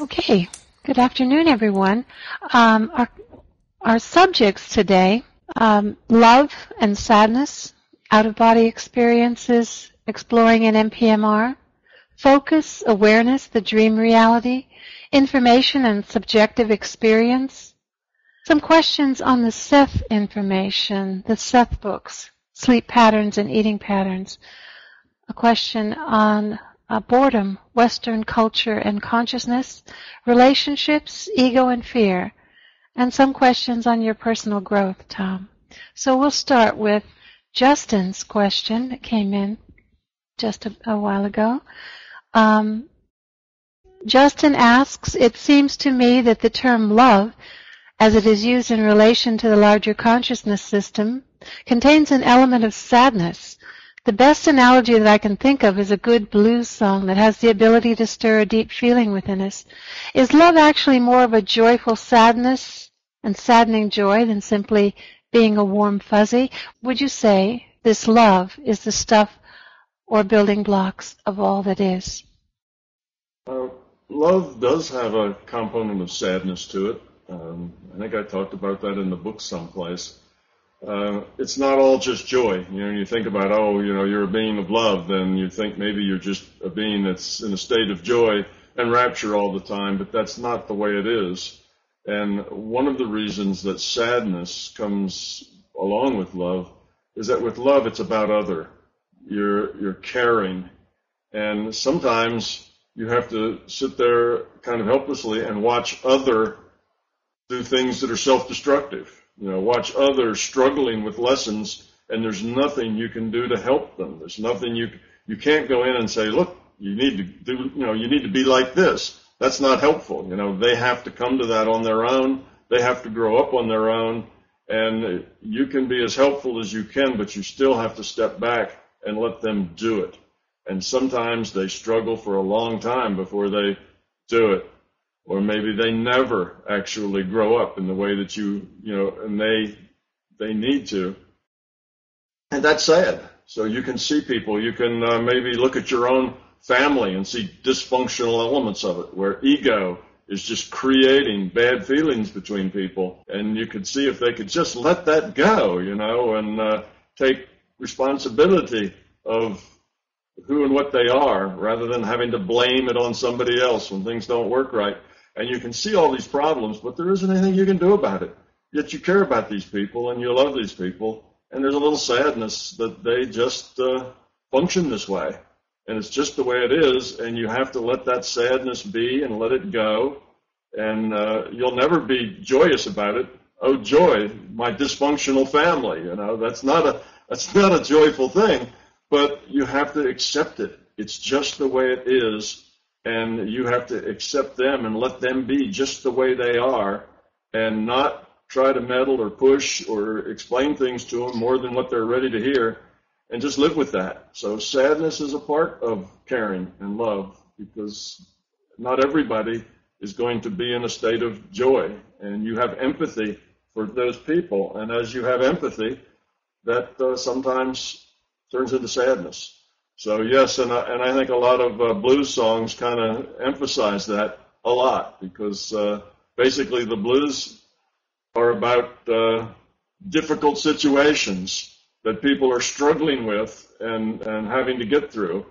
Okay, good afternoon, everyone. Um, our, our subjects today, um, love and sadness, out-of-body experiences, exploring an NPMR, focus, awareness, the dream reality, information and subjective experience, some questions on the Seth information, the Seth books, sleep patterns and eating patterns, a question on uh, boredom, Western culture and consciousness, relationships, ego and fear, and some questions on your personal growth, Tom. So we'll start with Justin's question that came in just a, a while ago. Um, Justin asks, it seems to me that the term love, as it is used in relation to the larger consciousness system, contains an element of sadness the best analogy that I can think of is a good blues song that has the ability to stir a deep feeling within us. Is love actually more of a joyful sadness and saddening joy than simply being a warm fuzzy? Would you say this love is the stuff or building blocks of all that is? Uh, love does have a component of sadness to it. Um, I think I talked about that in the book someplace uh, it's not all just joy. You know, you think about, oh, you know, you're a being of love, then you think maybe you're just a being that's in a state of joy and rapture all the time, but that's not the way it is. And one of the reasons that sadness comes along with love is that with love, it's about other. You're, you're caring. And sometimes you have to sit there kind of helplessly and watch other do things that are self-destructive you know, watch others struggling with lessons and there's nothing you can do to help them. There's nothing you, you can't go in and say, look, you need to do, you know, you need to be like this. That's not helpful. You know, they have to come to that on their own. They have to grow up on their own and you can be as helpful as you can, but you still have to step back and let them do it. And sometimes they struggle for a long time before they do it or maybe they never actually grow up in the way that you, you know, and they, they need to. And that's sad. So you can see people, you can uh, maybe look at your own family and see dysfunctional elements of it where ego is just creating bad feelings between people. And you could see if they could just let that go, you know, and uh, take responsibility of who and what they are rather than having to blame it on somebody else when things don't work right and you can see all these problems, but there isn't anything you can do about it. Yet you care about these people and you love these people, and there's a little sadness that they just uh, function this way. And it's just the way it is, and you have to let that sadness be and let it go, and uh, you'll never be joyous about it. Oh joy, my dysfunctional family. You know that's not a that's not a joyful thing, but you have to accept it. It's just the way it is, and you have to accept them and let them be just the way they are and not try to meddle or push or explain things to them more than what they're ready to hear and just live with that. So sadness is a part of caring and love because not everybody is going to be in a state of joy and you have empathy for those people. And as you have empathy, that uh, sometimes turns into sadness. So yes, and I, and I think a lot of uh, blues songs kind of emphasize that a lot because uh, basically the blues are about uh, difficult situations that people are struggling with and, and having to get through.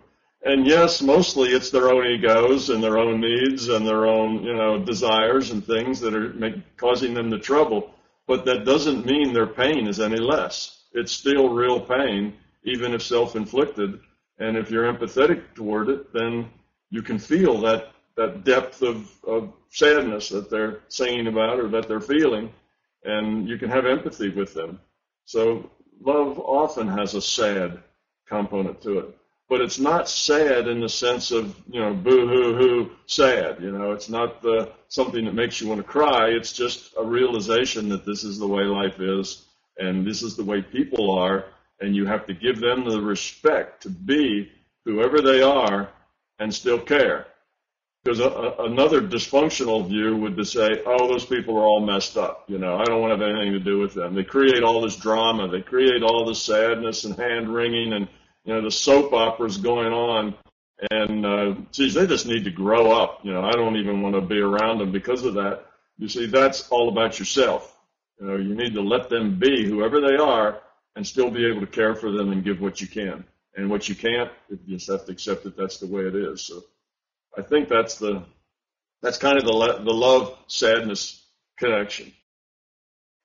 And yes, mostly it's their own egos and their own needs and their own, you know, desires and things that are make, causing them the trouble. But that doesn't mean their pain is any less. It's still real pain, even if self-inflicted and if you're empathetic toward it, then you can feel that, that depth of, of sadness that they're singing about or that they're feeling, and you can have empathy with them. So love often has a sad component to it. But it's not sad in the sense of, you know, boo hoo hoo sad. You know, it's not the, something that makes you want to cry. It's just a realization that this is the way life is and this is the way people are and you have to give them the respect to be whoever they are and still care. Because a, a, another dysfunctional view would be say, oh, those people are all messed up. You know, I don't want to have anything to do with them. They create all this drama. They create all this sadness and hand wringing and, you know, the soap operas going on. And uh, geez, they just need to grow up. You know, I don't even want to be around them because of that. You see, that's all about yourself. You know, you need to let them be whoever they are and still be able to care for them and give what you can. And what you can't, you just have to accept that that's the way it is. So I think that's the, that's kind of the, the love sadness connection.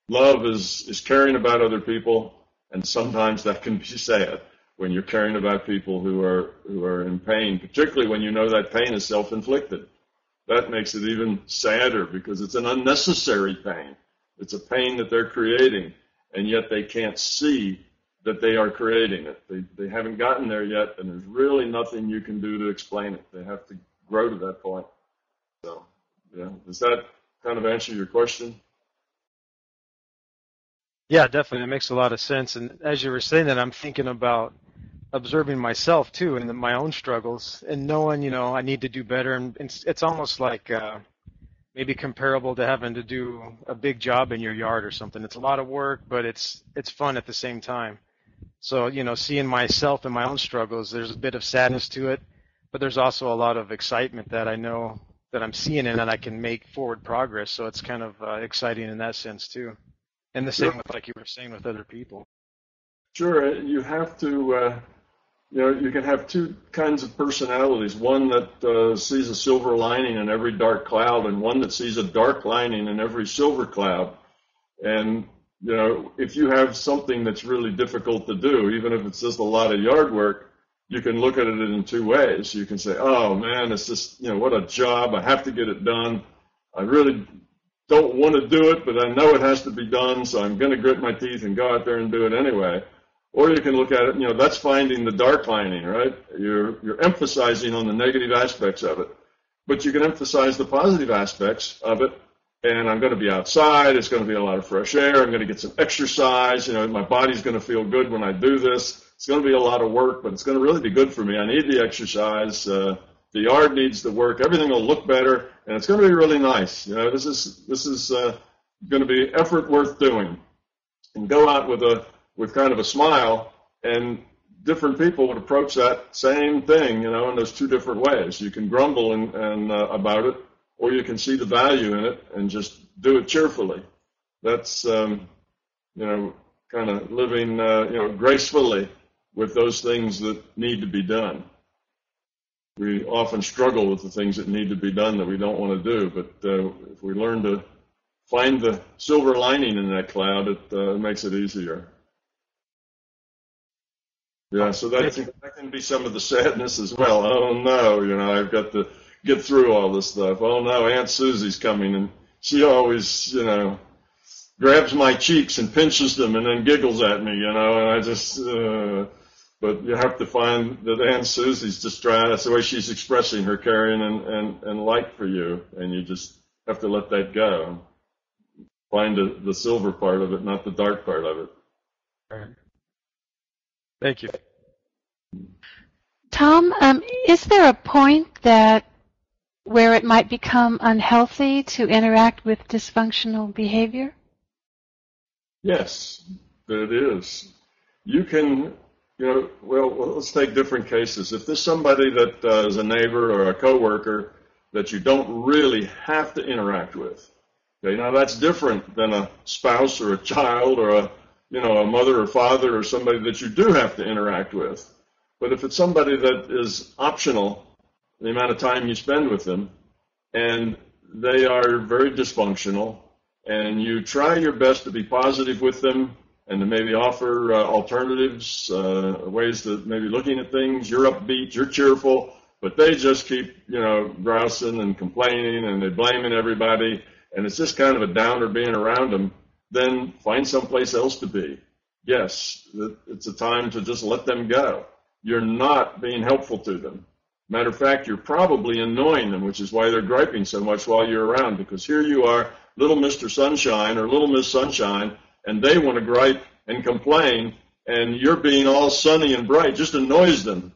Love is, is caring about other people, and sometimes that can be sad when you're caring about people who are, who are in pain, particularly when you know that pain is self-inflicted. That makes it even sadder because it's an unnecessary pain. It's a pain that they're creating, and yet they can't see that they are creating it. They, they haven't gotten there yet, and there's really nothing you can do to explain it. They have to grow to that point. So, yeah, does that kind of answer your question? Yeah, definitely. It makes a lot of sense. And as you were saying that, I'm thinking about observing myself too and my own struggles and knowing, you know, I need to do better. And it's, it's almost like uh, maybe comparable to having to do a big job in your yard or something. It's a lot of work, but it's it's fun at the same time. So, you know, seeing myself and my own struggles, there's a bit of sadness to it, but there's also a lot of excitement that I know that I'm seeing and that I can make forward progress. So it's kind of uh, exciting in that sense too. And the same with, like you were saying, with other people. Sure, you have to. Uh, you know, you can have two kinds of personalities. One that uh, sees a silver lining in every dark cloud, and one that sees a dark lining in every silver cloud. And you know, if you have something that's really difficult to do, even if it's just a lot of yard work, you can look at it in two ways. You can say, "Oh man, it's just you know what a job! I have to get it done. I really don't want to do it, but I know it has to be done, so I'm going to grit my teeth and go out there and do it anyway. Or you can look at it, you know, that's finding the dark lining, right? You're, you're emphasizing on the negative aspects of it, but you can emphasize the positive aspects of it. And I'm going to be outside. It's going to be a lot of fresh air. I'm going to get some exercise. You know, my body's going to feel good when I do this. It's going to be a lot of work, but it's going to really be good for me. I need the exercise. Uh, the yard needs the work. Everything will look better, and it's going to be really nice. You know, this is this is uh, going to be effort worth doing. And go out with a with kind of a smile, and different people would approach that same thing. You know, in those two different ways. You can grumble and, and uh, about it, or you can see the value in it and just do it cheerfully. That's um, you know kind of living uh, you know gracefully with those things that need to be done we often struggle with the things that need to be done that we don't want to do. But uh, if we learn to find the silver lining in that cloud, it uh, makes it easier. Yeah, so that can, that can be some of the sadness as well. Oh no, you know, I've got to get through all this stuff. Oh no, Aunt Susie's coming, and she always, you know, grabs my cheeks and pinches them, and then giggles at me, you know, and I just. Uh, but you have to find that Aunt Susie's just trying, that's the way she's expressing her caring and, and, and like for you. And you just have to let that go. Find the, the silver part of it, not the dark part of it. All right. Thank you. Tom, um, is there a point that where it might become unhealthy to interact with dysfunctional behavior? Yes, it is. You can you know, well, let's take different cases. If there's somebody that uh, is a neighbor or a coworker that you don't really have to interact with, okay, now that's different than a spouse or a child or a, you know, a mother or father or somebody that you do have to interact with. But if it's somebody that is optional, the amount of time you spend with them, and they are very dysfunctional, and you try your best to be positive with them, and to maybe offer uh, alternatives, uh, ways to maybe looking at things. You're upbeat, you're cheerful, but they just keep, you know, grousing and complaining and they're blaming everybody, and it's just kind of a downer being around them. Then find someplace else to be. Yes, it's a time to just let them go. You're not being helpful to them. Matter of fact, you're probably annoying them, which is why they're griping so much while you're around, because here you are, little Mr. Sunshine or little Miss Sunshine, and they want to gripe and complain, and you're being all sunny and bright just annoys them.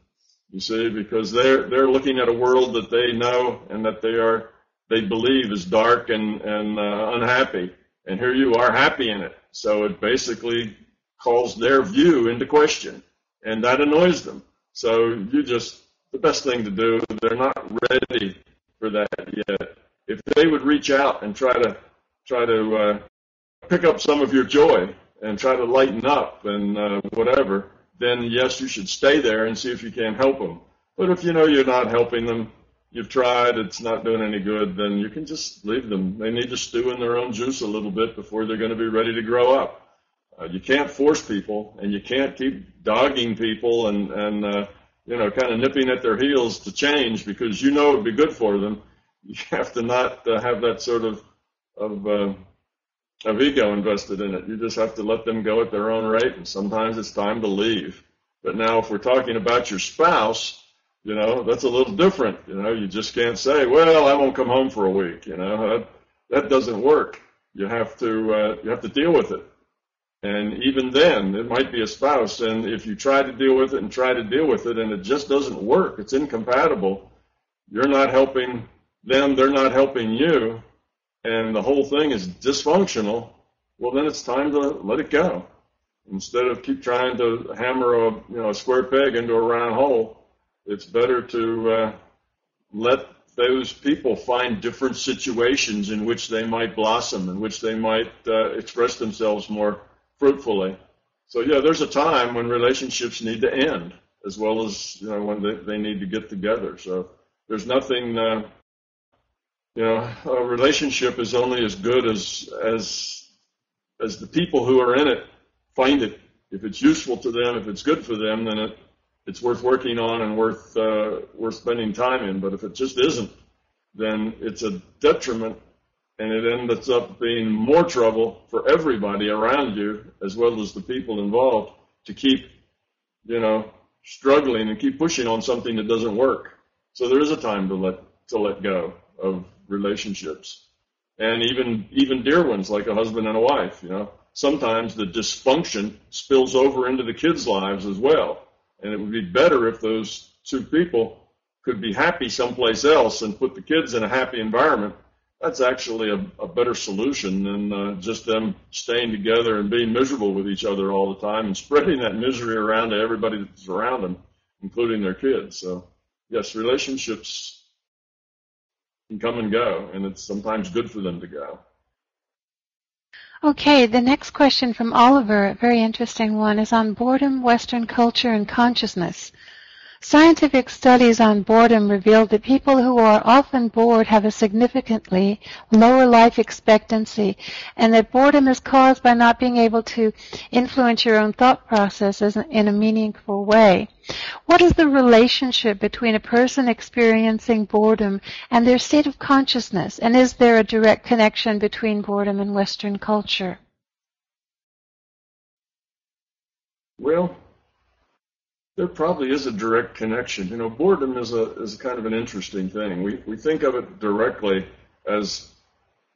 You see, because they're they're looking at a world that they know and that they are they believe is dark and and uh, unhappy, and here you are happy in it. So it basically calls their view into question, and that annoys them. So you just the best thing to do. They're not ready for that yet. If they would reach out and try to try to uh, pick up some of your joy and try to lighten up and uh, whatever, then yes, you should stay there and see if you can help them. But if you know you're not helping them, you've tried, it's not doing any good, then you can just leave them. They need to stew in their own juice a little bit before they're going to be ready to grow up. Uh, you can't force people, and you can't keep dogging people and and uh, you know kind of nipping at their heels to change because you know it would be good for them. You have to not uh, have that sort of of uh, of ego invested in it. You just have to let them go at their own rate, and sometimes it's time to leave. But now, if we're talking about your spouse, you know that's a little different. You know, you just can't say, "Well, I won't come home for a week." You know, that that doesn't work. You have to uh, you have to deal with it. And even then, it might be a spouse. And if you try to deal with it and try to deal with it and it just doesn't work, it's incompatible, you're not helping them, they're not helping you, and the whole thing is dysfunctional, well, then it's time to let it go. Instead of keep trying to hammer a, you know, a square peg into a round hole, it's better to uh, let those people find different situations in which they might blossom, in which they might uh, express themselves more fruitfully. So yeah, there's a time when relationships need to end as well as you know when they, they need to get together. So there's nothing. Uh, you know, a relationship is only as good as as as the people who are in it find it. If it's useful to them, if it's good for them, then it it's worth working on and worth uh, worth spending time in. But if it just isn't, then it's a detriment and it ends up being more trouble for everybody around you as well as the people involved to keep, you know, struggling and keep pushing on something that doesn't work. So there is a time to let to let go of relationships. And even even dear ones like a husband and a wife, you know. Sometimes the dysfunction spills over into the kids' lives as well. And it would be better if those two people could be happy someplace else and put the kids in a happy environment that's actually a, a better solution than uh, just them staying together and being miserable with each other all the time and spreading that misery around to everybody that's around them, including their kids. So, yes, relationships can come and go, and it's sometimes good for them to go. Okay, the next question from Oliver, a very interesting one, is on boredom, Western culture, and consciousness. Scientific studies on boredom revealed that people who are often bored have a significantly lower life expectancy and that boredom is caused by not being able to influence your own thought processes in a meaningful way. What is the relationship between a person experiencing boredom and their state of consciousness? And is there a direct connection between boredom and Western culture? Well, there probably is a direct connection. You know, boredom is a is kind of an interesting thing. We we think of it directly as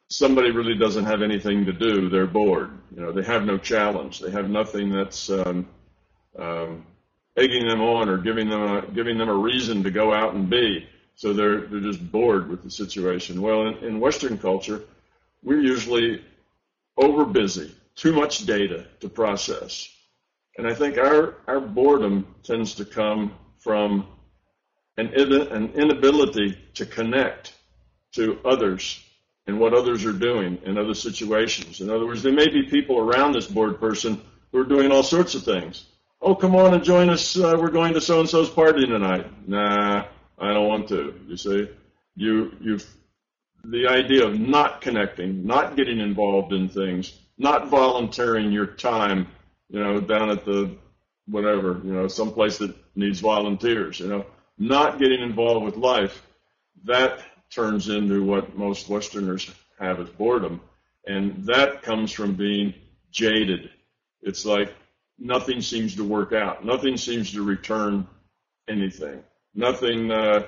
somebody really doesn't have anything to do. They're bored. You know, they have no challenge. They have nothing that's um, um, egging them on or giving them a, giving them a reason to go out and be. So they're they're just bored with the situation. Well, in, in Western culture, we're usually over busy, too much data to process. And I think our, our boredom tends to come from an, an inability to connect to others and what others are doing in other situations. In other words, there may be people around this bored person who are doing all sorts of things. Oh, come on and join us. Uh, we're going to so and so's party tonight. Nah, I don't want to. You see, you you the idea of not connecting, not getting involved in things, not volunteering your time you know, down at the whatever, you know, someplace that needs volunteers, you know, not getting involved with life, that turns into what most Westerners have as boredom. And that comes from being jaded. It's like nothing seems to work out. Nothing seems to return anything. Nothing uh,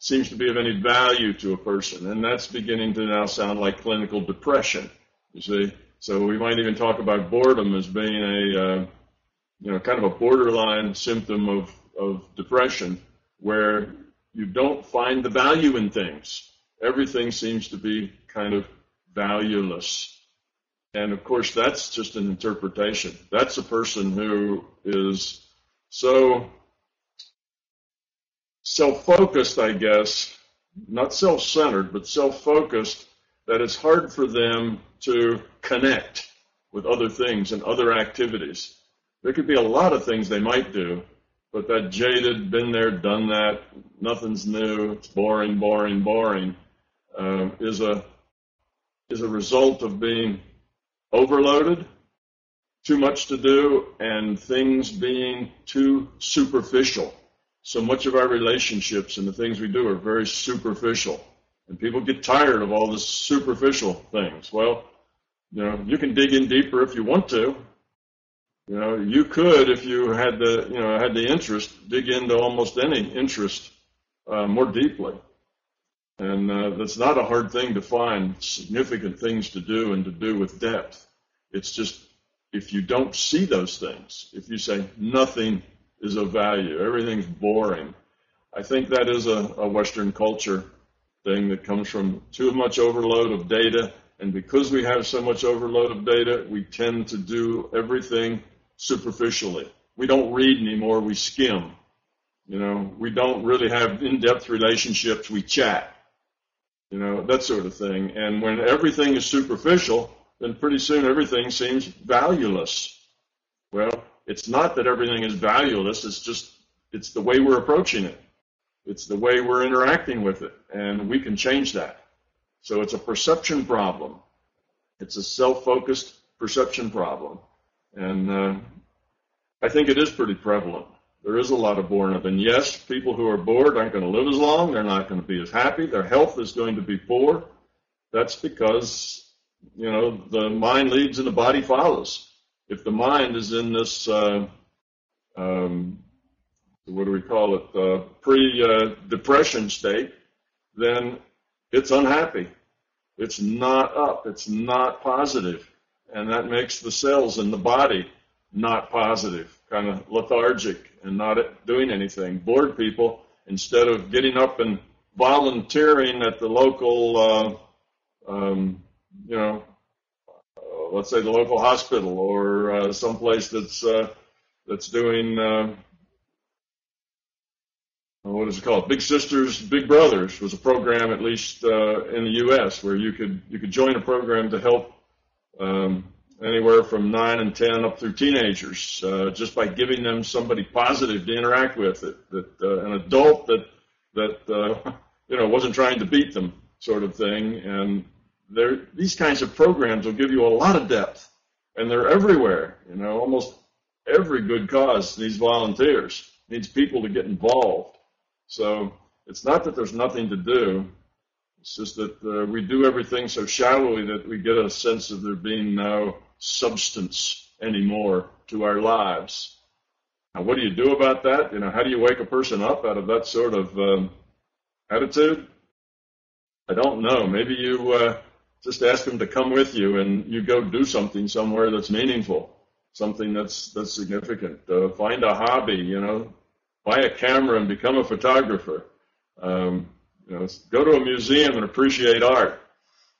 seems to be of any value to a person. And that's beginning to now sound like clinical depression, you see. So we might even talk about boredom as being a, uh, you know, kind of a borderline symptom of, of depression where you don't find the value in things. Everything seems to be kind of valueless. And of course, that's just an interpretation. That's a person who is so self-focused, I guess, not self-centered, but self-focused, that it's hard for them to connect with other things and other activities. There could be a lot of things they might do, but that jaded, been there, done that, nothing's new, it's boring, boring, boring, uh, is a is a result of being overloaded, too much to do, and things being too superficial. So much of our relationships and the things we do are very superficial. And people get tired of all the superficial things. Well, you know, you can dig in deeper if you want to. You know, you could, if you had the, you know, had the interest, dig into almost any interest uh, more deeply. And uh, that's not a hard thing to find significant things to do and to do with depth. It's just if you don't see those things, if you say nothing is of value, everything's boring, I think that is a, a Western culture thing that comes from too much overload of data. And because we have so much overload of data, we tend to do everything superficially. We don't read anymore, we skim. You know, we don't really have in-depth relationships, we chat you know, that sort of thing. And when everything is superficial, then pretty soon everything seems valueless. Well, it's not that everything is valueless, it's just, it's the way we're approaching it. It's the way we're interacting with it, and we can change that. So it's a perception problem. It's a self-focused perception problem. And uh, I think it is pretty prevalent. There is a lot of boredom. And yes, people who are bored aren't going to live as long. They're not going to be as happy. Their health is going to be poor. That's because, you know, the mind leads and the body follows. If the mind is in this, uh, um, what do we call it, uh, pre-depression state, then it's unhappy. It's not up. It's not positive. And that makes the cells in the body not positive, kind of lethargic and not doing anything. Bored people, instead of getting up and volunteering at the local, uh, um, you know, uh, let's say the local hospital or uh, someplace that's uh, that's doing uh, what is it called? Big Sisters, Big Brothers was a program, at least uh, in the U.S., where you could you could join a program to help um, anywhere from nine and ten up through teenagers, uh, just by giving them somebody positive to interact with, it, that uh, an adult that that uh, you know wasn't trying to beat them, sort of thing. And there, these kinds of programs will give you a lot of depth, and they're everywhere. You know, almost every good cause needs volunteers, needs people to get involved. So it's not that there's nothing to do. It's just that uh, we do everything so shallowly that we get a sense of there being no substance anymore to our lives. Now, what do you do about that? You know, how do you wake a person up out of that sort of um, attitude? I don't know. Maybe you uh, just ask them to come with you and you go do something somewhere that's meaningful, something that's that's significant. Uh, find a hobby. You know, buy a camera and become a photographer. Um, you know, go to a museum and appreciate art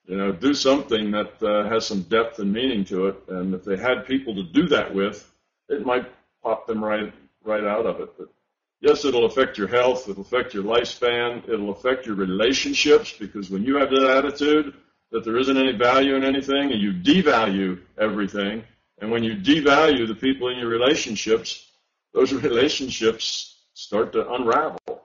you know, do something that uh, has some depth and meaning to it. And if they had people to do that with, it might pop them right right out of it. But yes, it'll affect your health. It'll affect your lifespan. It'll affect your relationships because when you have that attitude that there isn't any value in anything and you devalue everything, and when you devalue the people in your relationships, those relationships start to unravel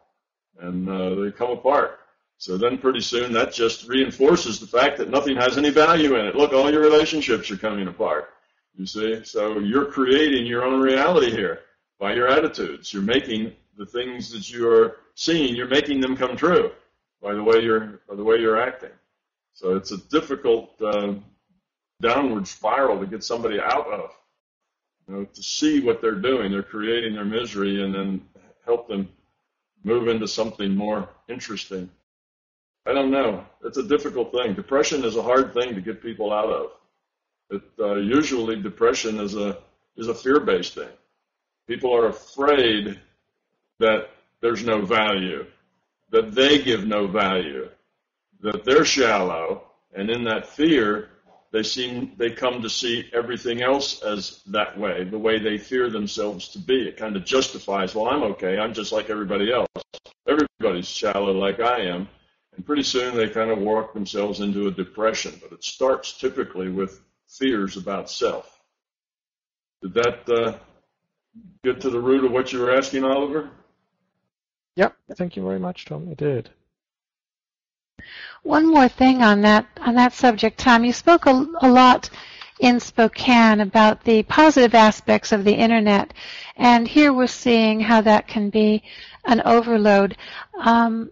and uh, they come apart. So then pretty soon that just reinforces the fact that nothing has any value in it. Look, all your relationships are coming apart. You see? So you're creating your own reality here by your attitudes. You're making the things that you are seeing, you're making them come true by the way you're, by the way you're acting. So it's a difficult uh, downward spiral to get somebody out of. You know, to see what they're doing, they're creating their misery, and then help them move into something more interesting. I don't know. It's a difficult thing. Depression is a hard thing to get people out of. It, uh, usually, depression is a is a fear-based thing. People are afraid that there's no value, that they give no value, that they're shallow, and in that fear, they seem they come to see everything else as that way, the way they fear themselves to be. It kind of justifies, well, I'm okay. I'm just like everybody else. everybody's shallow like I am. And pretty soon they kind of walk themselves into a depression, but it starts typically with fears about self. Did that uh, get to the root of what you were asking, Oliver? Yep. Thank you very much, Tom. It did. One more thing on that on that subject, Tom. You spoke a, a lot in Spokane about the positive aspects of the internet, and here we're seeing how that can be an overload. Um,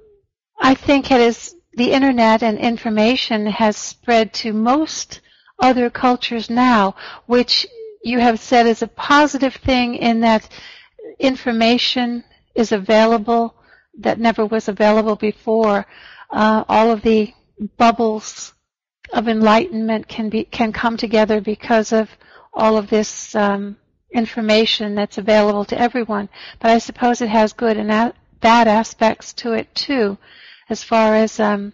I think it is the internet and information has spread to most other cultures now, which you have said is a positive thing in that information is available that never was available before. Uh, all of the bubbles of enlightenment can be can come together because of all of this um, information that's available to everyone. But I suppose it has good and a- bad aspects to it too, as far as um,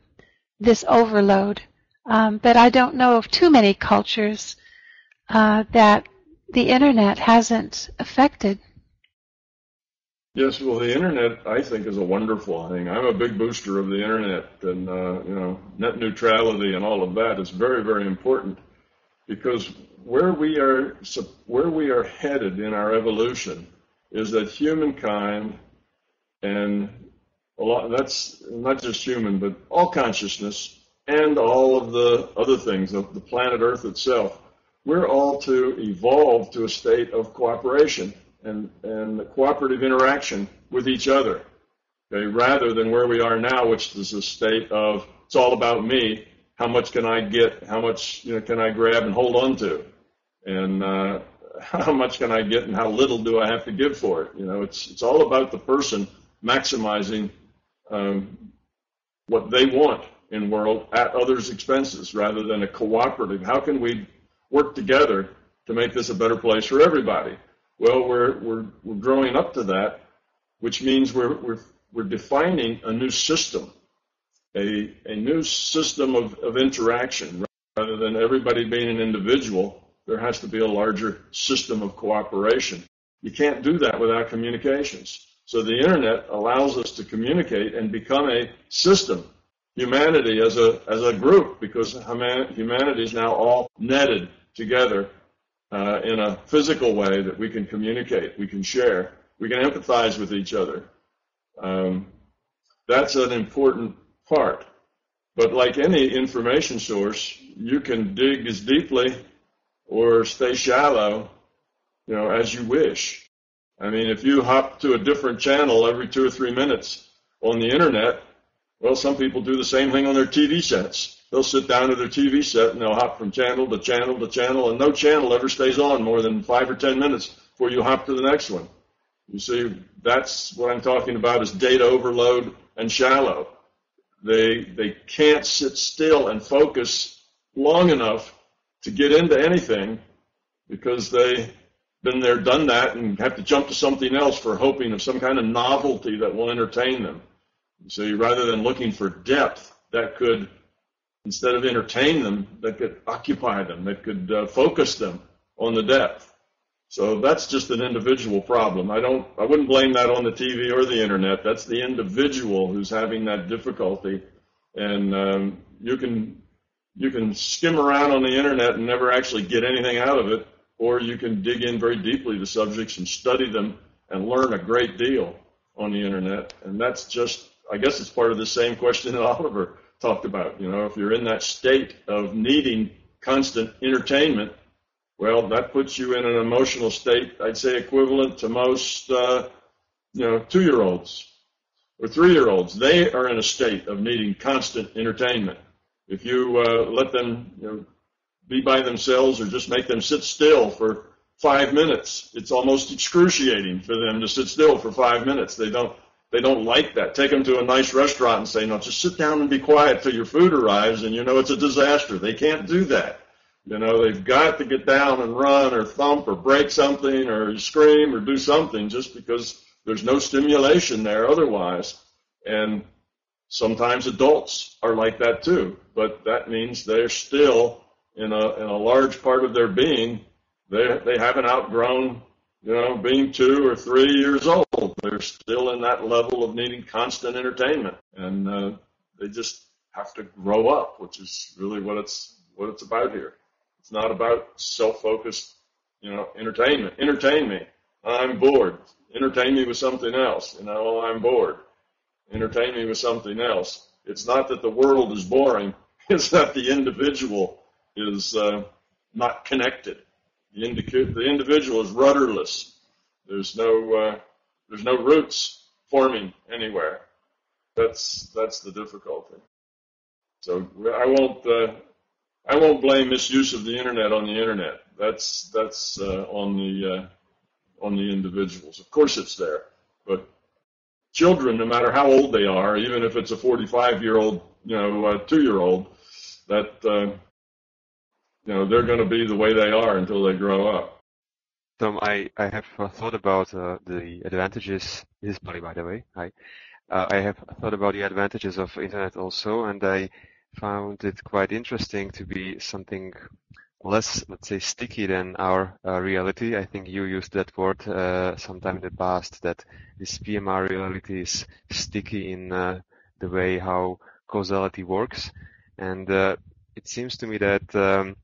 this overload. Um, but I don't know of too many cultures uh, that the internet hasn't affected. Yes, well, the internet I think is a wonderful thing. I'm a big booster of the internet, and uh, you know, net neutrality and all of that is very, very important because where we are where we are headed in our evolution is that humankind and a lot that's not just human, but all consciousness and all of the other things of the planet Earth itself we're all to evolve to a state of cooperation and, and cooperative interaction with each other, okay, rather than where we are now, which is a state of it's all about me. How much can I get? How much you know, can I grab and hold on to? And uh, how much can I get and how little do I have to give for it? You know, it's it's all about the person maximizing um, what they want in world at others' expenses rather than a cooperative. How can we work together to make this a better place for everybody. Well, we're, we're, we're growing up to that, which means we're, we're, we're defining a new system, a, a new system of, of interaction. Rather than everybody being an individual, there has to be a larger system of cooperation. You can't do that without communications. So the internet allows us to communicate and become a system humanity as a as a group because humanity is now all netted together uh, in a physical way that we can communicate, we can share, we can empathize with each other. Um, that's an important part. But like any information source, you can dig as deeply or stay shallow, you know, as you wish. I mean, if you hop to a different channel every two or three minutes on the internet, well, some people do the same thing on their TV sets. They'll sit down to their TV set and they'll hop from channel to channel to channel, and no channel ever stays on more than five or ten minutes before you hop to the next one. You see, that's what I'm talking about is data overload and shallow. They they can't sit still and focus long enough to get into anything because they've been there, done that, and have to jump to something else for hoping of some kind of novelty that will entertain them. So rather than looking for depth that could, instead of entertain them, that could occupy them, that could uh, focus them on the depth. So that's just an individual problem. I don't, I wouldn't blame that on the TV or the internet. That's the individual who's having that difficulty. And um, you can, you can skim around on the internet and never actually get anything out of it, or you can dig in very deeply to subjects and study them and learn a great deal on the internet. And that's just I guess it's part of the same question that Oliver talked about. You know, if you're in that state of needing constant entertainment, well, that puts you in an emotional state, I'd say equivalent to most, uh, you know, two-year-olds or three-year-olds. They are in a state of needing constant entertainment. If you uh, let them you know, be by themselves or just make them sit still for five minutes, it's almost excruciating for them to sit still for five minutes. They don't they don't like that. Take them to a nice restaurant and say, no, just sit down and be quiet till your food arrives and you know it's a disaster. They can't do that. You know, they've got to get down and run or thump or break something or scream or do something just because there's no stimulation there otherwise. And sometimes adults are like that too, but that means they're still in a, in a large part of their being, they, they haven't outgrown, you know, being two or three years old They're still in that level of needing constant entertainment, and uh, they just have to grow up, which is really what it's what it's about here. It's not about self-focused, you know, entertainment. Entertain me. I'm bored. Entertain me with something else. You know, I'm bored. Entertain me with something else. It's not that the world is boring. It's that the individual is uh, not connected. The, indica- the individual is rudderless. There's no uh, there's no roots forming anywhere. That's that's the difficulty. So I won't uh, I won't blame misuse of the internet on the internet. That's that's uh, on the uh, on the individuals. Of course, it's there, but children, no matter how old they are, even if it's a 45 year old, you know, two year old, that uh, you know they're going to be the way they are until they grow up. Tom, I, I have thought about uh, the advantages. This is Polly, by the way. Hi. Uh, I have thought about the advantages of internet also, and I found it quite interesting to be something less, let's say, sticky than our uh, reality. I think you used that word uh, sometime in the past that this PMR reality is sticky in uh, the way how causality works. And it seems to me that um,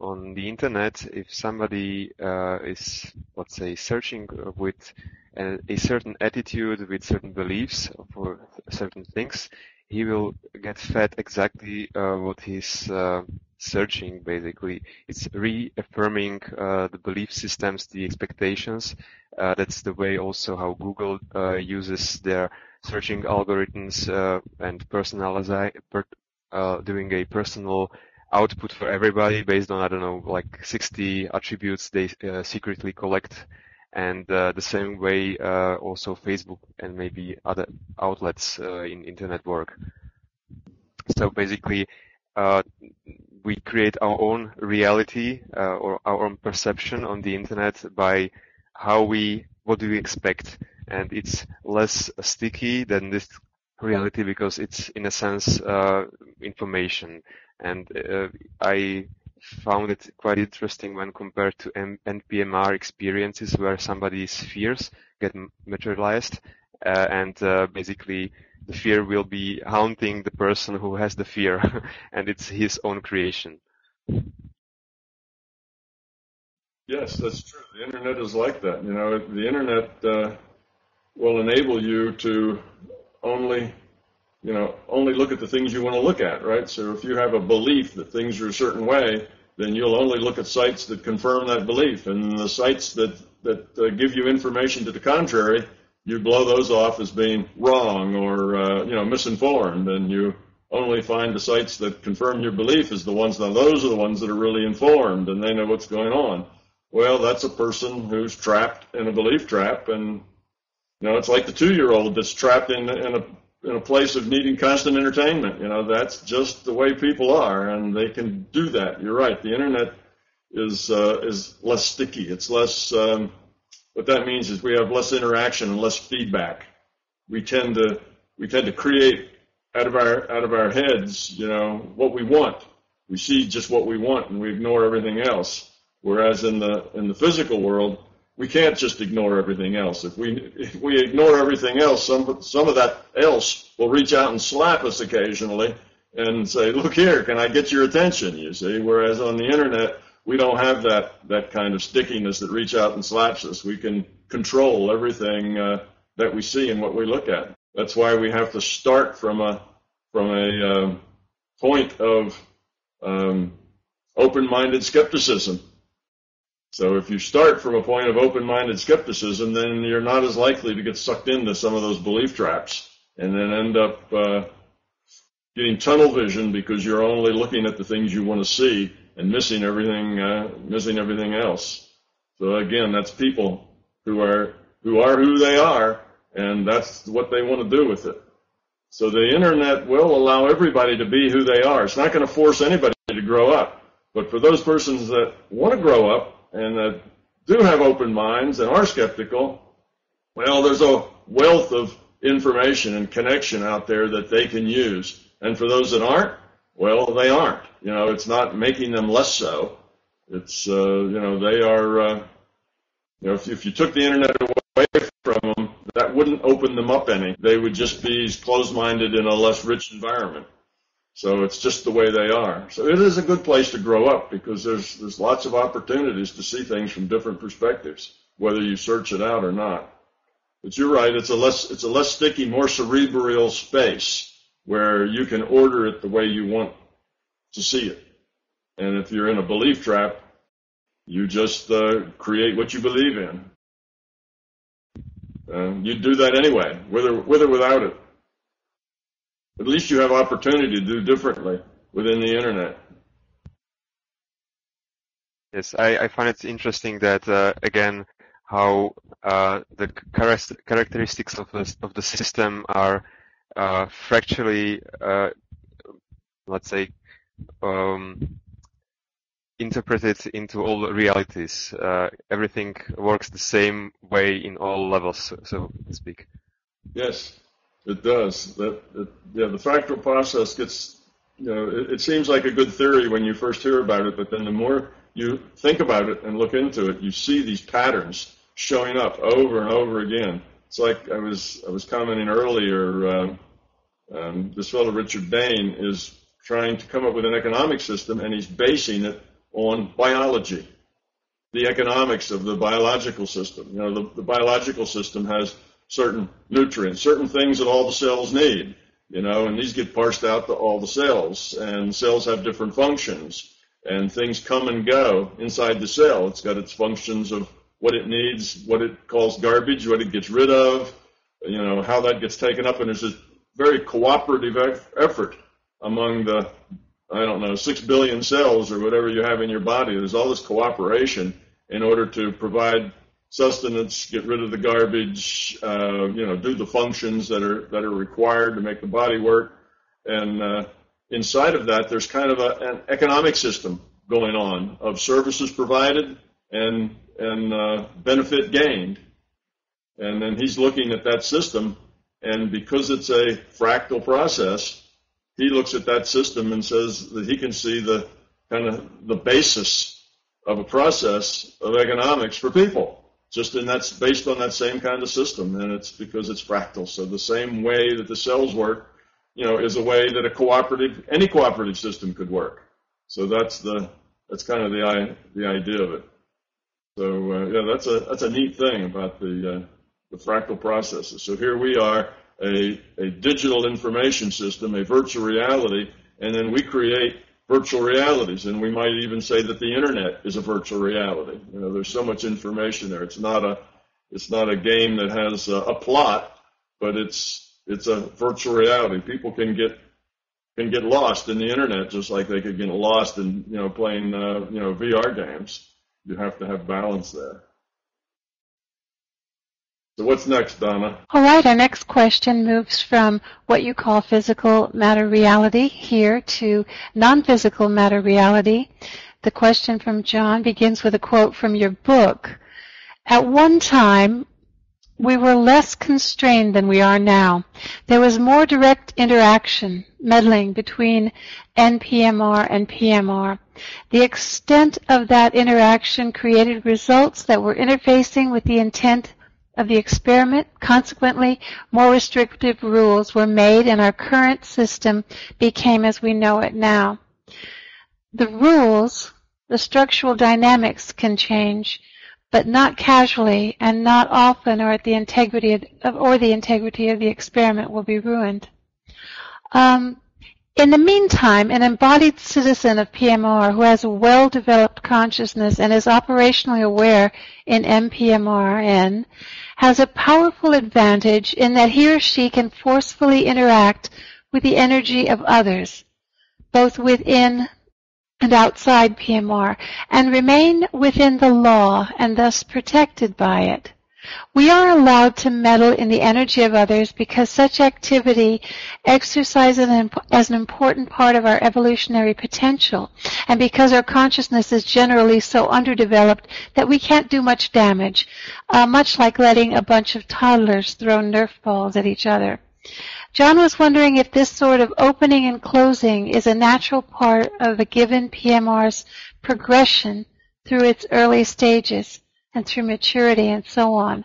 on the internet, if somebody uh, is, let's say, searching with a, a certain attitude, with certain beliefs for certain things, he will get fed exactly uh, what he's uh, searching basically. It's reaffirming uh, the belief systems, the expectations. Uh, that's the way also how Google uh, uses their searching algorithms uh, and personalize, per, doing a personal output for everybody based on, I don't know, like 60 attributes they secretly collect and uh, the same way uh, also Facebook and maybe other outlets uh, in internet work. So basically, uh, we create our own reality uh, or our own perception on the internet by how we, what do we expect, and it's less sticky than this reality because it's in a sense uh, information. And I found it quite interesting when compared to M- NPMR experiences where somebody's fears get materialized uh, and uh, basically the fear will be haunting the person who has the fear and it's his own creation. Yes, that's true. The internet is like that. You know, the internet uh, will enable you to only you know, only look at the things you want to look at, right? So if you have a belief that things are a certain way, then you'll only look at sites that confirm that belief. And the sites that, that uh, give you information to the contrary, you blow those off as being wrong or, uh, you know, misinformed. And you only find the sites that confirm your belief as the ones, now those are the ones that are really informed and they know what's going on. Well, that's a person who's trapped in a belief trap and, you know, it's like the two-year-old that's trapped in, in a in a place of needing constant entertainment. You know, that's just the way people are, and they can do that. You're right. The internet is uh, is less sticky. It's less. Um, what that means is we have less interaction and less feedback. We tend to we tend to create out of our out of our heads, you know, what we want. We see just what we want, and we ignore everything else. Whereas in the in the physical world, we can't just ignore everything else. If we if we ignore everything else, some some of that else will reach out and slap us occasionally and say, "Look here, can I get your attention?" You see, whereas on the internet we don't have that that kind of stickiness that reach out and slaps us. We can control everything uh, that we see and what we look at. That's why we have to start from a from a um, point of um, open-minded skepticism so if you start from a point of open-minded skepticism, then you're not as likely to get sucked into some of those belief traps and then end up uh, getting tunnel vision because you're only looking at the things you want to see and missing everything, uh, missing everything else. So again, that's people who are who are who they are, and that's what they want to do with it. So the internet will allow everybody to be who they are. It's not going to force anybody to grow up. But for those persons that want to grow up, and that do have open minds and are skeptical, well, there's a wealth of information and connection out there that they can use. And for those that aren't, well, they aren't. You know, it's not making them less so. It's, uh, you know, they are, uh, you know, if, if you took the internet away from them, that would wouldn't open them up any. They would just be closed-minded in a less rich environment. So it's just the way they are. So it is a good place to grow up because there's there's lots of opportunities to see things from different perspectives, whether you search it out or not. But you're right, it's a less it's a less sticky, more cerebral space where you can order it the way you want to see it. And if you're in a belief trap, you just uh, create what you believe in. And you do that anyway, with or without it. At least you have opportunity to do differently within the internet. Yes, I, I find it interesting that uh, again how uh, the characteristics of the, of the system are uh, fractally, uh, let's say, um, interpreted into all realities. Uh, everything works the same way in all levels, so to speak. Yes, it does. That, it, yeah, the fractal process gets, you know, it, it seems like a good theory when you first hear about it, but then the more you think about it and look into it, you see these patterns showing up over and over again. It's like I was I was commenting earlier. Uh, um, this fellow Richard Dane is trying to come up with an economic system, and he's basing it on biology, the economics of the biological system. You know, the, the biological system has certain nutrients, certain things that all the cells need. You know, and these get parsed out to all the cells, and cells have different functions, and things come and go inside the cell. It's got its functions of what it needs, what it calls garbage, what it gets rid of, you know, how that gets taken up. And there's this very cooperative effort among the, I don't know, six billion cells or whatever you have in your body. There's all this cooperation in order to provide sustenance, get rid of the garbage, uh, you know, do the functions that are that are required to make the body work. And uh, inside of that, there's kind of a, an economic system going on of services provided and and uh, benefit gained. And then he's looking at that system, and because it's a fractal process, he looks at that system and says that he can see the kind of the basis of a process of economics for people. Just in that's based on that same kind of system, and it's because it's fractal. So the same way that the cells work, you know, is a way that a cooperative, any cooperative system could work. So that's the that's kind of the the idea of it. So uh, yeah, that's a that's a neat thing about the uh, the fractal processes. So here we are, a a digital information system, a virtual reality, and then we create virtual realities, and we might even say that the internet is a virtual reality. You know, there's so much information there. It's not a it's not a game that has a, a plot, but it's it's a virtual reality. People can get can get lost in the internet just like they could get lost in you know playing uh, you know VR games you have to have balance there. So what's next, Donna? All right, our next question moves from what you call physical matter reality here to non-physical matter reality. The question from John begins with a quote from your book. At one time, we were less constrained than we are now. There was more direct interaction, meddling between NPMR and PMR. The extent of that interaction created results that were interfacing with the intent of the experiment. Consequently, more restrictive rules were made and our current system became as we know it now. The rules, the structural dynamics can change but not casually and not often or the integrity of, or the integrity of the experiment will be ruined. Um, in the meantime, an embodied citizen of PMR who has a well-developed consciousness and is operationally aware in NPMRN has a powerful advantage in that he or she can forcefully interact with the energy of others, both within and outside PMR and remain within the law and thus protected by it. We are allowed to meddle in the energy of others because such activity exercises as an important part of our evolutionary potential and because our consciousness is generally so underdeveloped that we can't do much damage, uh, much like letting a bunch of toddlers throw Nerf balls at each other. John was wondering if this sort of opening and closing is a natural part of a given PMR's progression through its early stages and through maturity and so on.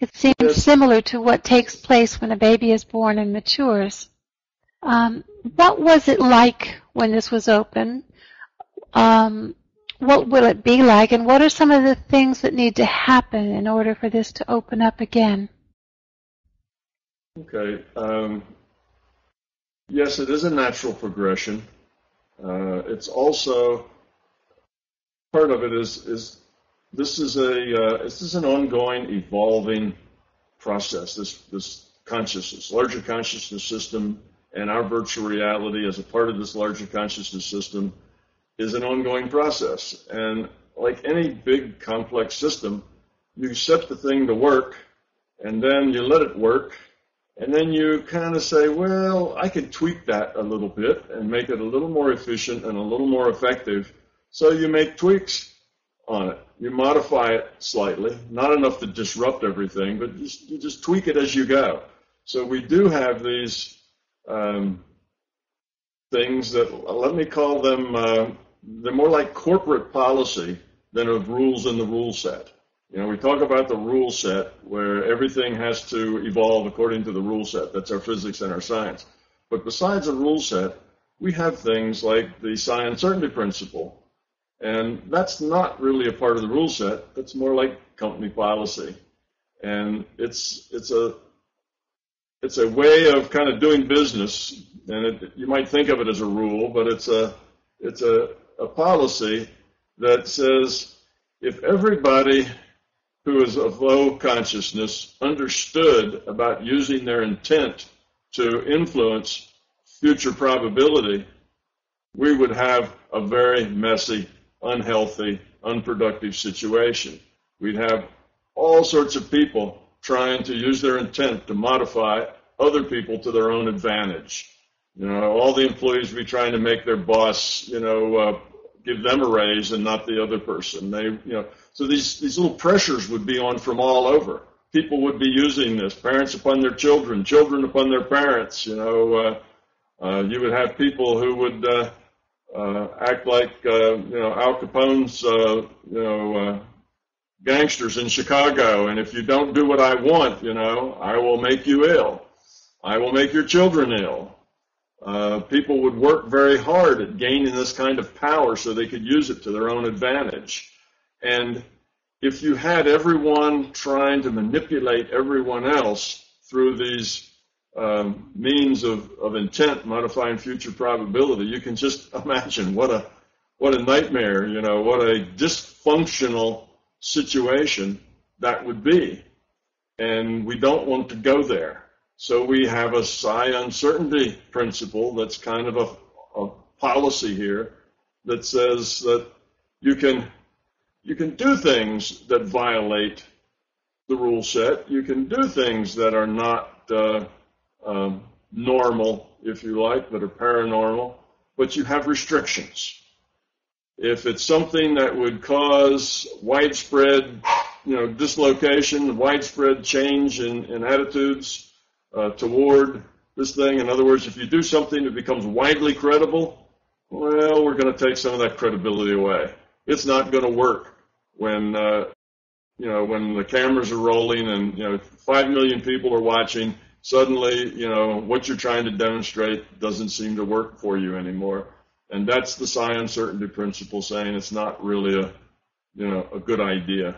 It seems Yes. similar to what takes place when a baby is born and matures. Um, what was it like when this was open? Um, what will it be like? And what are some of the things that need to happen in order for this to open up again? Okay. Um, yes, it is a natural progression. Uh, it's also part of it is is this is a uh, this is an ongoing, evolving process. This this consciousness, larger consciousness system, and our virtual reality as a part of this larger consciousness system is an ongoing process. And like any big complex system, you set the thing to work, and then you let it work, and then you kind of say, well, I could tweak that a little bit and make it a little more efficient and a little more effective. So you make tweaks on it. You modify it slightly, not enough to disrupt everything, but just, you just tweak it as you go. So we do have these um, things that, let me call them, uh, they're more like corporate policy than of rules in the rule set. You know, we talk about the rule set where everything has to evolve according to the rule set. That's our physics and our science. But besides a rule set, we have things like the psi uncertainty principle. And that's not really a part of the rule set. That's more like company policy. And it's, it's a, it's a way of kind of doing business. And it, you might think of it as a rule, but it's a, it's a, a policy that says if everybody who is of low consciousness understood about using their intent to influence future probability, we would have a very messy, unhealthy, unproductive situation. We'd have all sorts of people trying to use their intent to modify other people to their own advantage. You know, all the employees would be trying to make their boss, you know, uh, give them a raise and not the other person. They, you know, so these, these little pressures would be on from all over. People would be using this, parents upon their children, children upon their parents, you know, uh, uh, you would have people who would, uh, act like, uh, you know, Al Capone's, uh, you know, uh, gangsters in Chicago. And if you don't do what I want, you know, I will make you ill. I will make your children ill. Uh, people would work very hard at gaining this kind of power so they could use it to their own advantage. And if you had everyone trying to manipulate everyone else through these um, means of, of intent modifying future probability, you can just imagine what a what a nightmare, you know, what a dysfunctional situation that would be. And we don't want to go there. So we have a psi uncertainty principle that's kind of a, a policy here that says that you can you can do things that violate the rule set. You can do things that are not uh, um, normal, if you like, that are paranormal, but you have restrictions. If it's something that would cause widespread, you know, dislocation, widespread change in, in attitudes uh, toward this thing, in other words, if you do something that becomes widely credible, well, we're going to take some of that credibility away. It's not going to work when, uh, you know, when the cameras are rolling and, you know, five million people are watching. Suddenly, you know, what you're trying to demonstrate doesn't seem to work for you anymore. And that's the psi uncertainty principle saying it's not really a, you know, a good idea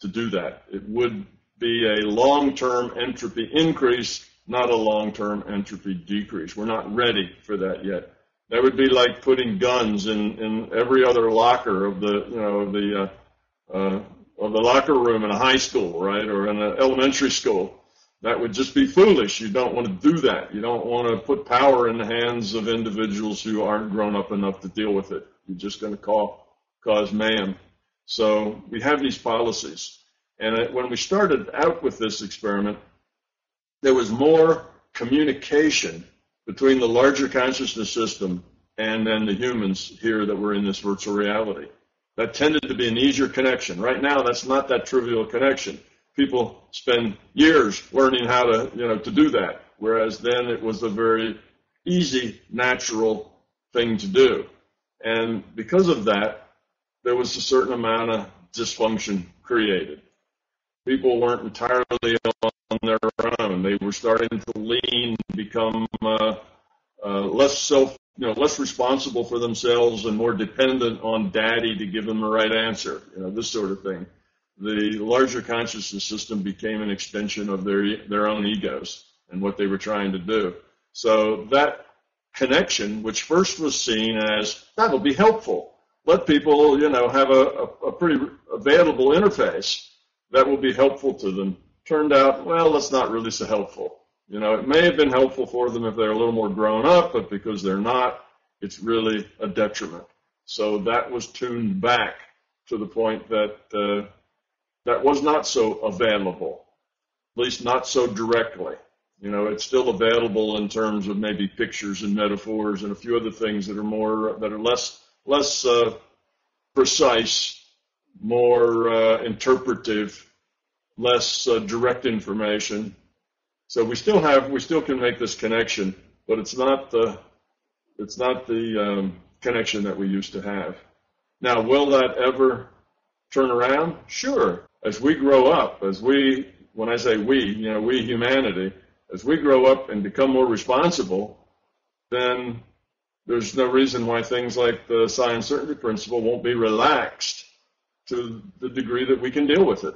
to do that. It would be a long-term entropy increase, not a long-term entropy decrease. We're not ready for that yet. That would be like putting guns in, in every other locker of the, you know, the, uh, uh, of the locker room in a high school, right, or in an elementary school. That would just be foolish. You don't want to do that. You don't want to put power in the hands of individuals who aren't grown up enough to deal with it. You're just going to call, cause mayhem. So we have these policies. And when we started out with this experiment, there was more communication between the larger consciousness system and then the humans here that were in this virtual reality. That tended to be an easier connection. Right now, that's not that trivial connection people spend years learning how to, you know, to do that. Whereas then it was a very easy, natural thing to do. And because of that, there was a certain amount of dysfunction created. people weren't entirely on their own. They were starting to lean, become uh, uh, less self, you know, less responsible for themselves and more dependent on daddy to give them the right answer. You know, this sort of thing. The larger consciousness system became an extension of their their own egos and what they were trying to do. So that connection, which first was seen as that'll be helpful, let people, you know, have a, a, a pretty available interface that will be helpful to them. Turned out, well, that's not really so helpful. You know, it may have been helpful for them if they're a little more grown up, but because they're not, it's really a detriment. So that was tuned back to the point that uh, that was not so available, at least not so directly. You know, it's still available in terms of maybe pictures and metaphors and a few other things that are more that are less less uh, precise, more uh, interpretive, less uh, direct information. So we still have we still can make this connection, but it's not the it's not the um, connection that we used to have. Now, will that ever turn around? Sure. As we grow up, as we when I say we, you know, we humanity as we grow up and become more responsible, then there's no reason why things like the psi certainty principle won't be relaxed to the degree that we can deal with it.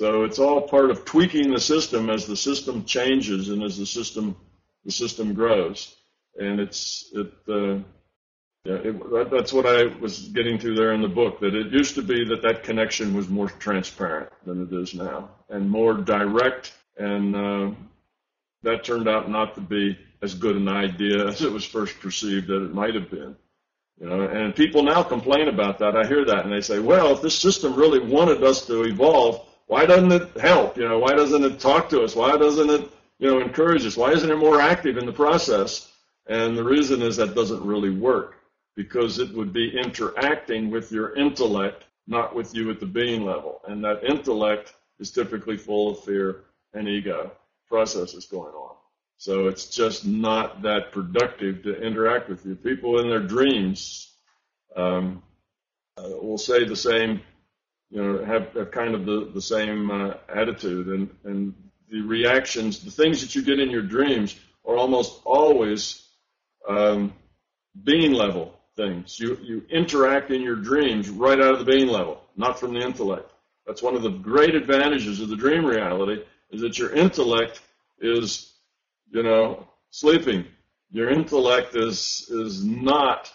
So it's all part of tweaking the system as the system changes and as the system the system grows. And it's it uh, yeah, it, that's what I was getting to there in the book. That it used to be that that connection was more transparent than it is now, and more direct and uh, that turned out not to be as good an idea as it was first perceived that it might have been. You know, and people now complain about that. I hear that and they say, well, if this system really wanted us to evolve, why doesn't it help? You know, why doesn't it talk to us? Why doesn't it, you know, encourage us? Why isn't it more active in the process? And the reason is that doesn't really work because it would be interacting with your intellect, not with you at the being level. And that intellect is typically full of fear and ego processes going on. So it's just not that productive to interact with you. People in their dreams um, uh, will say the same, you know, have, have kind of the, the same uh, attitude. And, and the reactions, the things that you get in your dreams are almost always um, being level things. You, you interact in your dreams right out of the being level, not from the intellect. That's one of the great advantages of the dream reality is that your intellect is, you know, sleeping. Your intellect is is not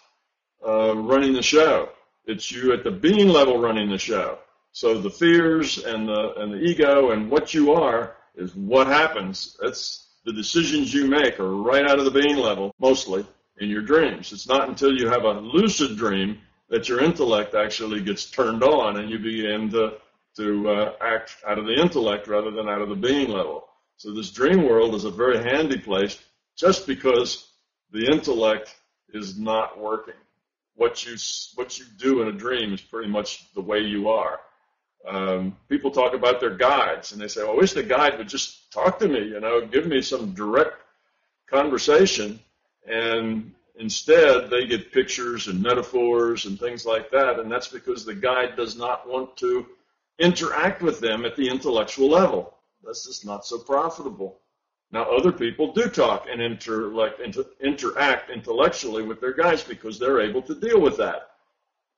uh, running the show. It's you at the being level running the show. So the fears and the and the ego and what you are is what happens. That's the decisions you make are right out of the being level, mostly in your dreams. It's not until you have a lucid dream that your intellect actually gets turned on and you begin to to uh, act out of the intellect rather than out of the being level. So this dream world is a very handy place just because the intellect is not working. What you what you do in a dream is pretty much the way you are. Um, people talk about their guides and they say, well, I wish the guide would just talk to me, you know, give me some direct conversation. And instead, they get pictures and metaphors and things like that. And that's because the guide does not want to interact with them at the intellectual level. That's just not so profitable. Now, other people do talk and intellect, inter, interact intellectually with their guides because they're able to deal with that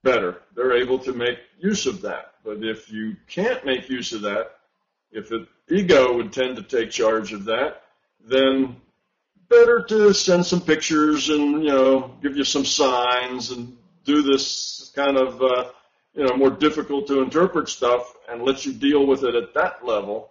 better. They're able to make use of that. But if you can't make use of that, if the ego would tend to take charge of that, then better to send some pictures and you know give you some signs and do this kind of uh, you know, more difficult to interpret stuff and let you deal with it at that level,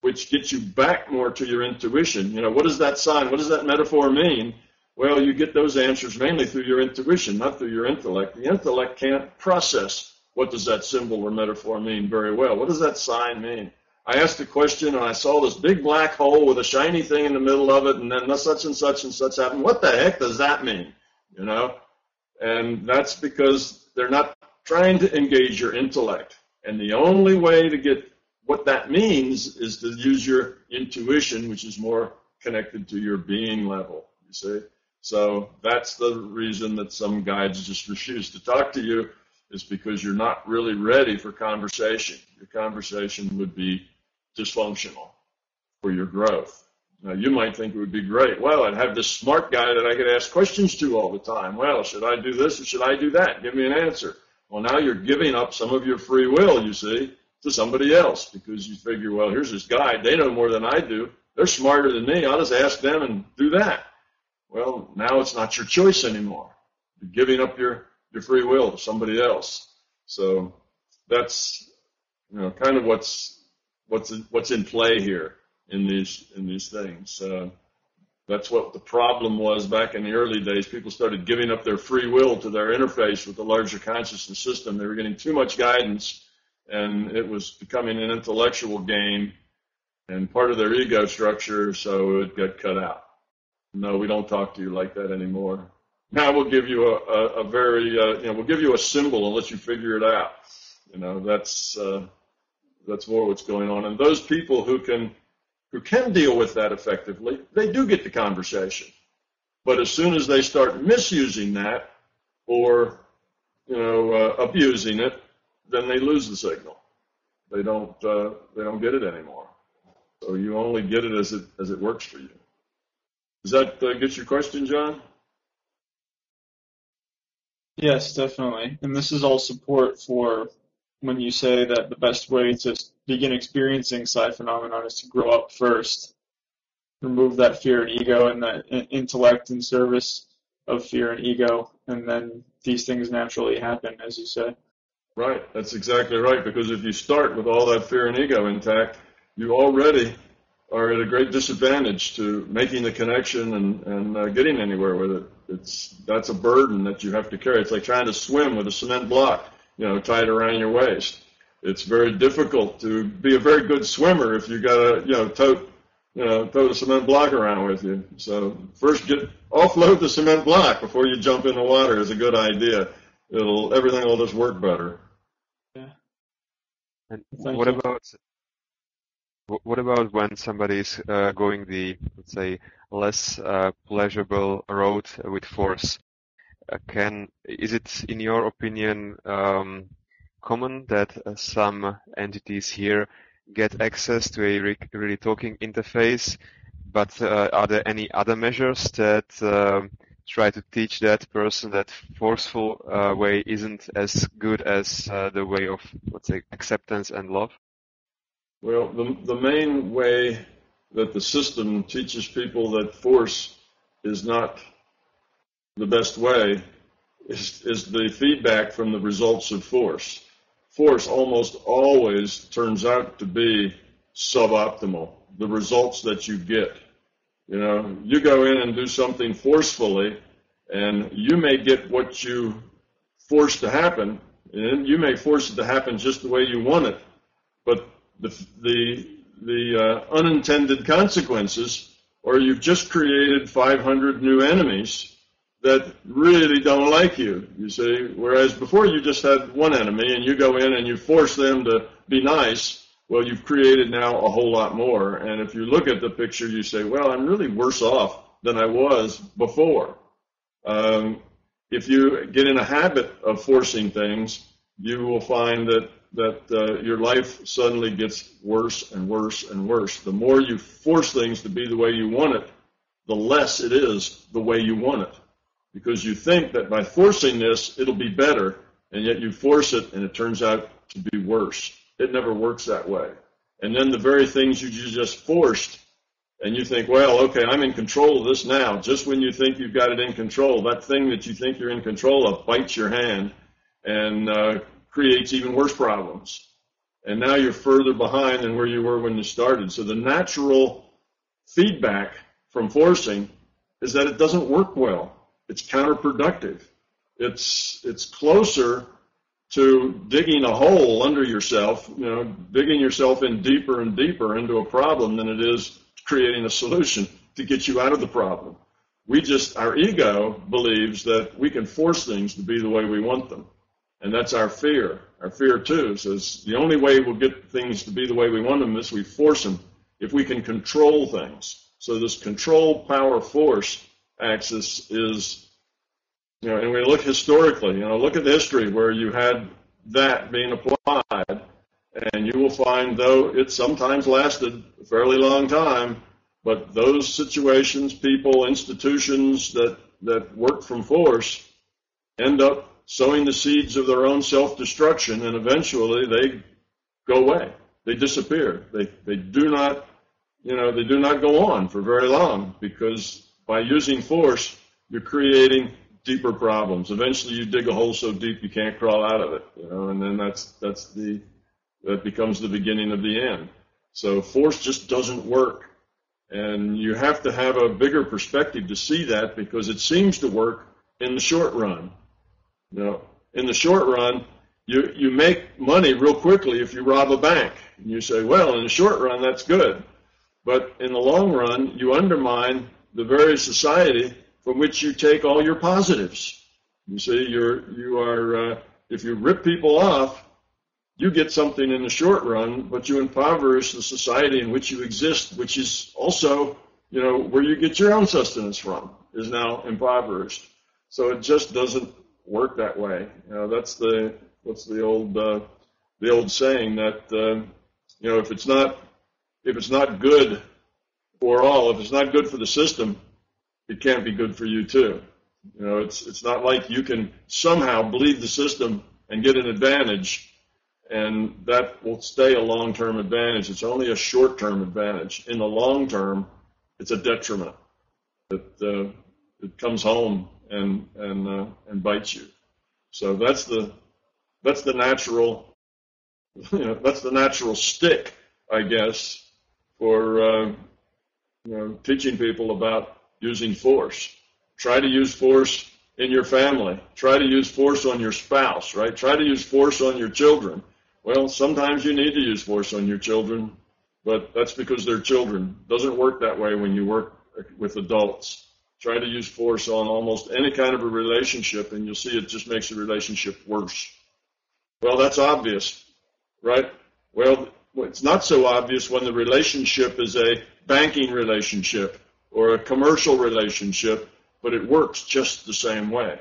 which gets you back more to your intuition. You know, what does that sign, what does that metaphor mean? Well, you get those answers mainly through your intuition, not through your intellect. The intellect can't process what does that symbol or metaphor mean very well. What does that sign mean? I asked a question and I saw this big black hole with a shiny thing in the middle of it and then such and such and such happened. What the heck does that mean? You know? And that's because they're not trying to engage your intellect. And the only way to get what that means is to use your intuition, which is more connected to your being level, you see? So that's the reason that some guides just refuse to talk to you is because you're not really ready for conversation. Your conversation would be dysfunctional for your growth. Now, you might think it would be great. Well, I'd have this smart guy that I could ask questions to all the time. Well, should I do this or should I do that? Give me an answer. Well, now you're giving up some of your free will, you see, to somebody else because you figure, well, here's this guy. They know more than I do. They're smarter than me. I'll just ask them and do that. Well, now it's not your choice anymore. You're giving up your, your free will to somebody else. So that's, you know, kind of what's, what's, what's in play here in these, in these things. Uh, that's what the problem was back in the early days. People started giving up their free will to their interface with the larger consciousness system. They were getting too much guidance and it was becoming an intellectual game and part of their ego structure, so it got cut out no, we don't talk to you like that anymore. Now we'll give you a, a, a very, uh, you know, we'll give you a symbol and let you figure it out. You know, that's, uh, that's more what's going on. And those people who can, who can deal with that effectively, they do get the conversation. But as soon as they start misusing that or, you know, uh, abusing it, then they lose the signal. They don't, uh, they don't get it anymore. So you only get it as it, as it works for you. Does that uh, get your question, John? Yes, definitely. And this is all support for when you say that the best way to begin experiencing psi phenomenon is to grow up first, remove that fear and ego and that intellect in service of fear and ego, and then these things naturally happen, as you say. Right, that's exactly right. Because if you start with all that fear and ego intact, you already are at a great disadvantage to making the connection and, and uh, getting anywhere with it. It's that's a burden that you have to carry. It's like trying to swim with a cement block, you know, tied around your waist. It's very difficult to be a very good swimmer if you got a, you know, tote, you know, tote a cement block around with you. So first get offload the cement block before you jump in the water is a good idea. It'll everything will just work better. Yeah. And what about what about when somebody's uh, going the, let's say, less uh, pleasurable road with force? Uh, can is it, in your opinion, um, common that uh, some entities here get access to a re really talking interface? But uh, are there any other measures that um, try to teach that person that forceful uh, way isn't as good as the way of, let's say, acceptance and love? Well, the, the main way that the system teaches people that force is not the best way is, is the feedback from the results of force. Force almost always turns out to be suboptimal, the results that you get. You know, you go in and do something forcefully, and you may get what you force to happen, and you may force it to happen just the way you want it, but the, the, the uh, unintended consequences, or you've just created 500 new enemies that really don't like you, you see. Whereas before you just had one enemy and you go in and you force them to be nice, well, you've created now a whole lot more. And if you look at the picture, you say, well, I'm really worse off than I was before. Um, if you get in a habit of forcing things, you will find that that uh, your life suddenly gets worse and worse and worse. The more you force things to be the way you want it, the less it is the way you want it. Because you think that by forcing this, it'll be better, and yet you force it and it turns out to be worse. It never works that way. And then the very things you just forced, and you think, well, okay, I'm in control of this now. Just when you think you've got it in control, that thing that you think you're in control of bites your hand and uh, creates even worse problems. And now you're further behind than where you were when you started. So the natural feedback from forcing is that it doesn't work well. It's counterproductive. It's, it's closer to digging a hole under yourself, you know, digging yourself in deeper and deeper into a problem than it is creating a solution to get you out of the problem. We just, our ego believes that we can force things to be the way we want them. And that's our fear. Our fear too says the only way we'll get things to be the way we want them is we force them if we can control things. So this control power force axis is You know, and we look historically, you know, look at the history where you had that being applied, and you will find, though it sometimes lasted a fairly long time, but those situations, people, institutions that, that work from force end up sowing the seeds of their own self-destruction, and eventually they go away. They disappear. They, they do not, you know, they do not go on for very long because by using force, you're creating deeper problems. Eventually, you dig a hole so deep you can't crawl out of it, you know, and then that's that's the that becomes the beginning of the end. So force just doesn't work, and you have to have a bigger perspective to see that because it seems to work in the short run. You know, in the short run, you you make money real quickly if you rob a bank. And you say, well, in the short run, that's good, but in the long run, you undermine the very society from which you take all your positives. You see, you're, you are, uh, if you rip people off, you get something in the short run, but you impoverish the society in which you exist, which is also, you know, where you get your own sustenance from, is now impoverished. So it just doesn't work that way. You know, that's the what's the old uh, the old saying that uh, you know if it's not if it's not good for all, if it's not good for the system, it can't be good for you too. You know, it's it's not like you can somehow bleed the system and get an advantage, and that will stay a long-term advantage. It's only a short-term advantage. In the long term, it's a detriment that uh, it comes home and and uh, and bites you. So that's the that's the natural, you know, that's the natural stick, I guess, for uh, you know teaching people about using force. Try to use force in your family. Try to use force on your spouse, right? Try to use force on your children. Well, sometimes you need to use force on your children, but that's because they're children. Doesn't work that way when you work with adults. Try to use force on almost any kind of a relationship, and you'll see it just makes the relationship worse. Well, that's obvious, right? Well, it's not so obvious when the relationship is a banking relationship or a commercial relationship, but it works just the same way.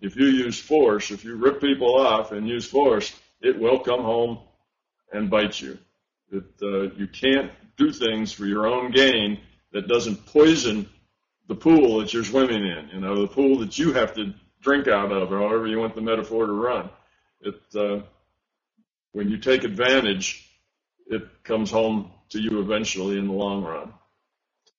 If you use force, if you rip people off and use force, it will come home and bite you. It, uh, you can't do things for your own gain that doesn't poison the pool that you're swimming in, you know, the pool that you have to drink out of, or however you want the metaphor to run. It, uh, when you take advantage, it comes home to you eventually in the long run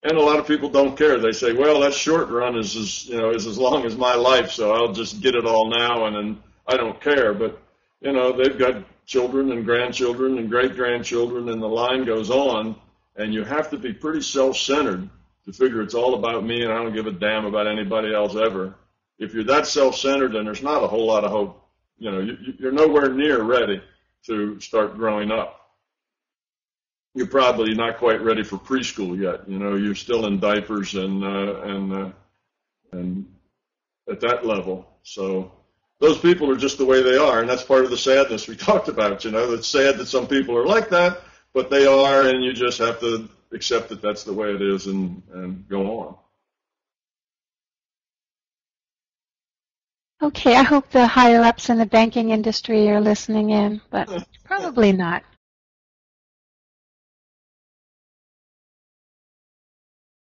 and a lot of people don't care. They say, "Well, that short run is as you know is as long as my life, so I'll just get it all now, and then I don't care." But you know, they've got children and grandchildren and great grandchildren, and the line goes on. And you have to be pretty self-centered to figure it's all about me, and I don't give a damn about anybody else ever. If you're that self-centered, then there's not a whole lot of hope. You know, you, you're nowhere near ready to start growing up you're probably not quite ready for preschool yet. You know, you're still in diapers and uh, and uh, and at that level. So those people are just the way they are, and that's part of the sadness we talked about. You know, it's sad that some people are like that, but they are, and you just have to accept that that's the way it is and and go on. Okay, I hope the higher ups in the banking industry are listening in, but probably not.